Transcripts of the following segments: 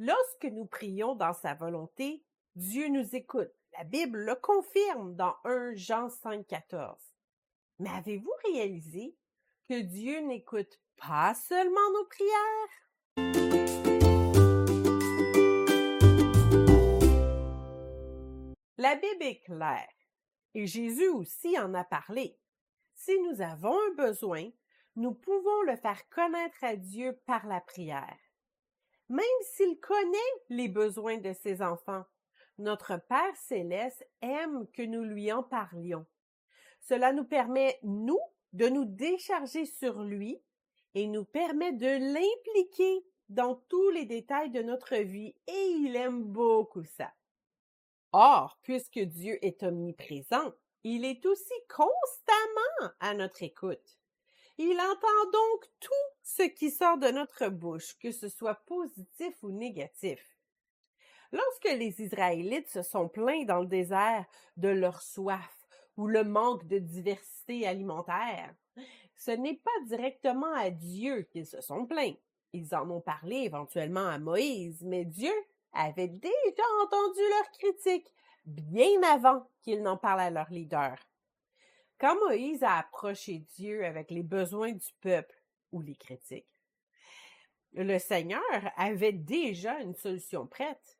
Lorsque nous prions dans sa volonté, Dieu nous écoute. La Bible le confirme dans 1 Jean 5, 14. Mais avez-vous réalisé que Dieu n'écoute pas seulement nos prières? La Bible est claire, et Jésus aussi en a parlé. Si nous avons un besoin, nous pouvons le faire connaître à Dieu par la prière. Même s'il connaît les besoins de ses enfants, notre Père céleste aime que nous lui en parlions. Cela nous permet, nous, de nous décharger sur lui et nous permet de l'impliquer dans tous les détails de notre vie et il aime beaucoup ça. Or, puisque Dieu est omniprésent, il est aussi constamment à notre écoute. Il entend donc tout ce qui sort de notre bouche, que ce soit positif ou négatif. Lorsque les Israélites se sont plaints dans le désert de leur soif ou le manque de diversité alimentaire, ce n'est pas directement à Dieu qu'ils se sont plaints. Ils en ont parlé éventuellement à Moïse, mais Dieu avait déjà entendu leurs critiques bien avant qu'ils n'en parlent à leur leader. Quand Moïse a approché Dieu avec les besoins du peuple ou les critiques, le Seigneur avait déjà une solution prête.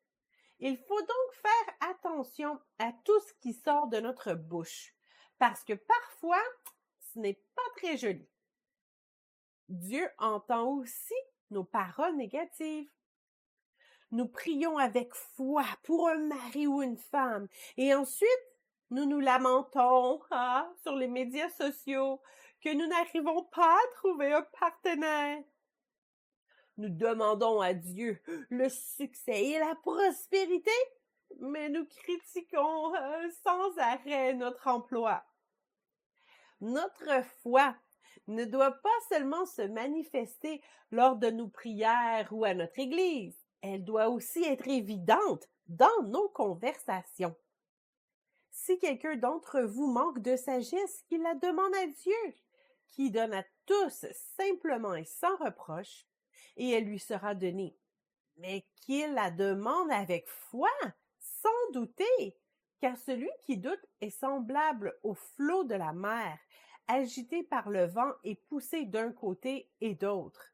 Il faut donc faire attention à tout ce qui sort de notre bouche, parce que parfois, ce n'est pas très joli. Dieu entend aussi nos paroles négatives. Nous prions avec foi pour un mari ou une femme, et ensuite, nous nous lamentons ah, sur les médias sociaux que nous n'arrivons pas à trouver un partenaire. Nous demandons à Dieu le succès et la prospérité, mais nous critiquons euh, sans arrêt notre emploi. Notre foi ne doit pas seulement se manifester lors de nos prières ou à notre Église, elle doit aussi être évidente dans nos conversations. Si quelqu'un d'entre vous manque de sagesse, qu'il la demande à Dieu, qui donne à tous simplement et sans reproche, et elle lui sera donnée. Mais qu'il la demande avec foi, sans douter, car celui qui doute est semblable au flot de la mer, agité par le vent et poussé d'un côté et d'autre.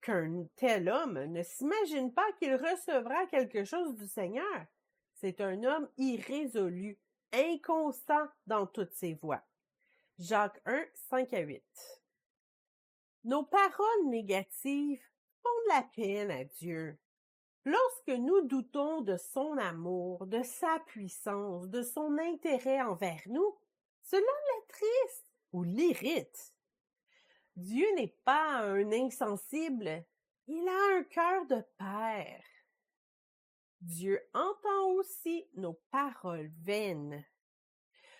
Qu'un tel homme ne s'imagine pas qu'il recevra quelque chose du Seigneur. C'est un homme irrésolu, inconstant dans toutes ses voies. Jacques 1, 5 à 8. Nos paroles négatives font de la peine à Dieu. Lorsque nous doutons de son amour, de sa puissance, de son intérêt envers nous, cela l'attriste ou l'irrite. Dieu n'est pas un insensible, il a un cœur de père. Dieu entend aussi nos paroles vaines.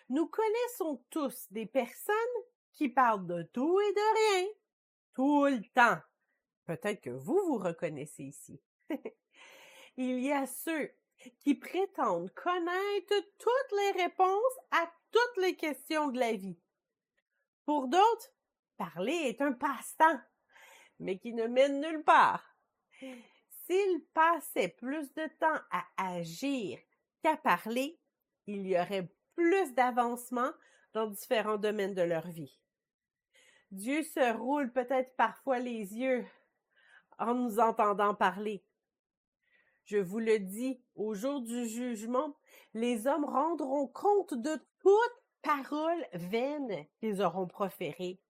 Nous connaissons tous des personnes qui parlent de tout et de rien, tout le temps. Peut-être que vous vous reconnaissez ici. Il y a ceux qui prétendent connaître toutes les réponses à toutes les questions de la vie. Pour d'autres, parler est un passe-temps, mais qui ne mène nulle part. S'ils passaient plus de temps à agir qu'à parler, il y aurait plus d'avancement dans différents domaines de leur vie. Dieu se roule peut-être parfois les yeux en nous entendant parler. Je vous le dis, au jour du jugement, les hommes rendront compte de toute parole vaine qu'ils auront proférée.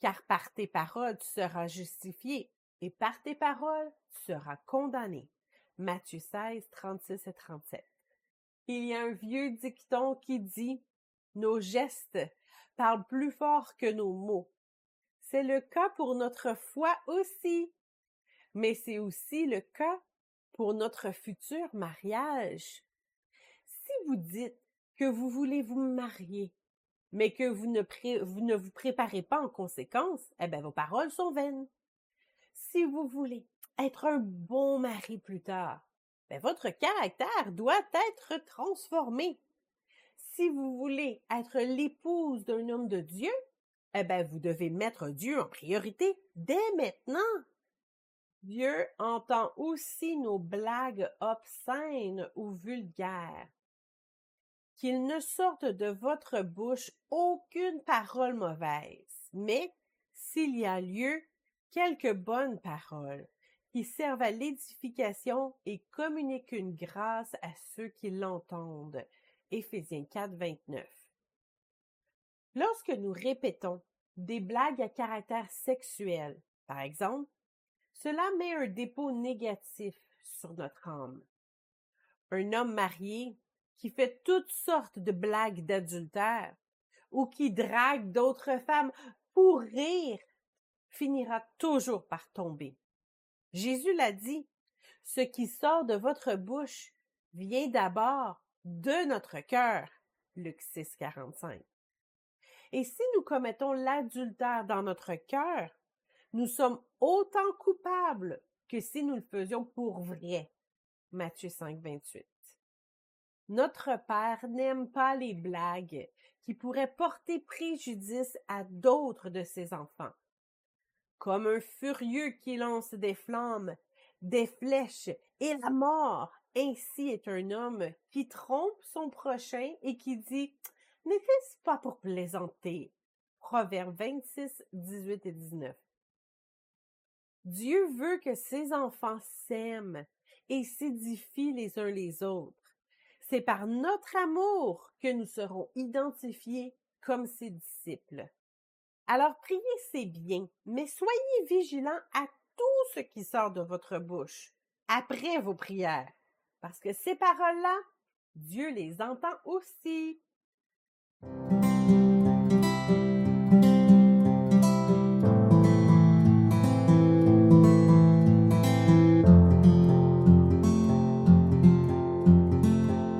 Car par tes paroles tu seras justifié, et par tes paroles tu seras condamné. Matthieu 16, 36 et 37. Il y a un vieux dicton qui dit Nos gestes parlent plus fort que nos mots. C'est le cas pour notre foi aussi mais c'est aussi le cas pour notre futur mariage. Si vous dites que vous voulez vous marier, mais que vous ne, vous, ne vous préparez pas en conséquence, eh bien, vos paroles sont vaines. Si vous voulez être un bon mari plus tard, ben, votre caractère doit être transformé. Si vous voulez être l'épouse d'un homme de Dieu, eh ben, vous devez mettre Dieu en priorité dès maintenant. Dieu entend aussi nos blagues obscènes ou vulgaires. Qu'il ne sorte de votre bouche aucune parole mauvaise, mais, s'il y a lieu, quelques bonnes paroles, qui servent à l'édification et communiquent une grâce à ceux qui l'entendent. Éphésiens 4, 29. Lorsque nous répétons des blagues à caractère sexuel, par exemple, cela met un dépôt négatif sur notre âme. Un homme marié qui fait toutes sortes de blagues d'adultère ou qui drague d'autres femmes pour rire finira toujours par tomber. Jésus l'a dit, ce qui sort de votre bouche vient d'abord de notre cœur. Luc 6, 45. Et si nous commettons l'adultère dans notre cœur, nous sommes autant coupables que si nous le faisions pour vrai. Matthieu 5, 28. Notre Père n'aime pas les blagues qui pourraient porter préjudice à d'autres de ses enfants. Comme un furieux qui lance des flammes, des flèches et la mort, ainsi est un homme qui trompe son prochain et qui dit N'était-ce pas pour plaisanter? Proverbe 26, 18 et 19. Dieu veut que ses enfants s'aiment et s'édifient les uns les autres. C'est par notre amour que nous serons identifiés comme ses disciples. Alors priez c'est bien, mais soyez vigilants à tout ce qui sort de votre bouche après vos prières, parce que ces paroles-là, Dieu les entend aussi.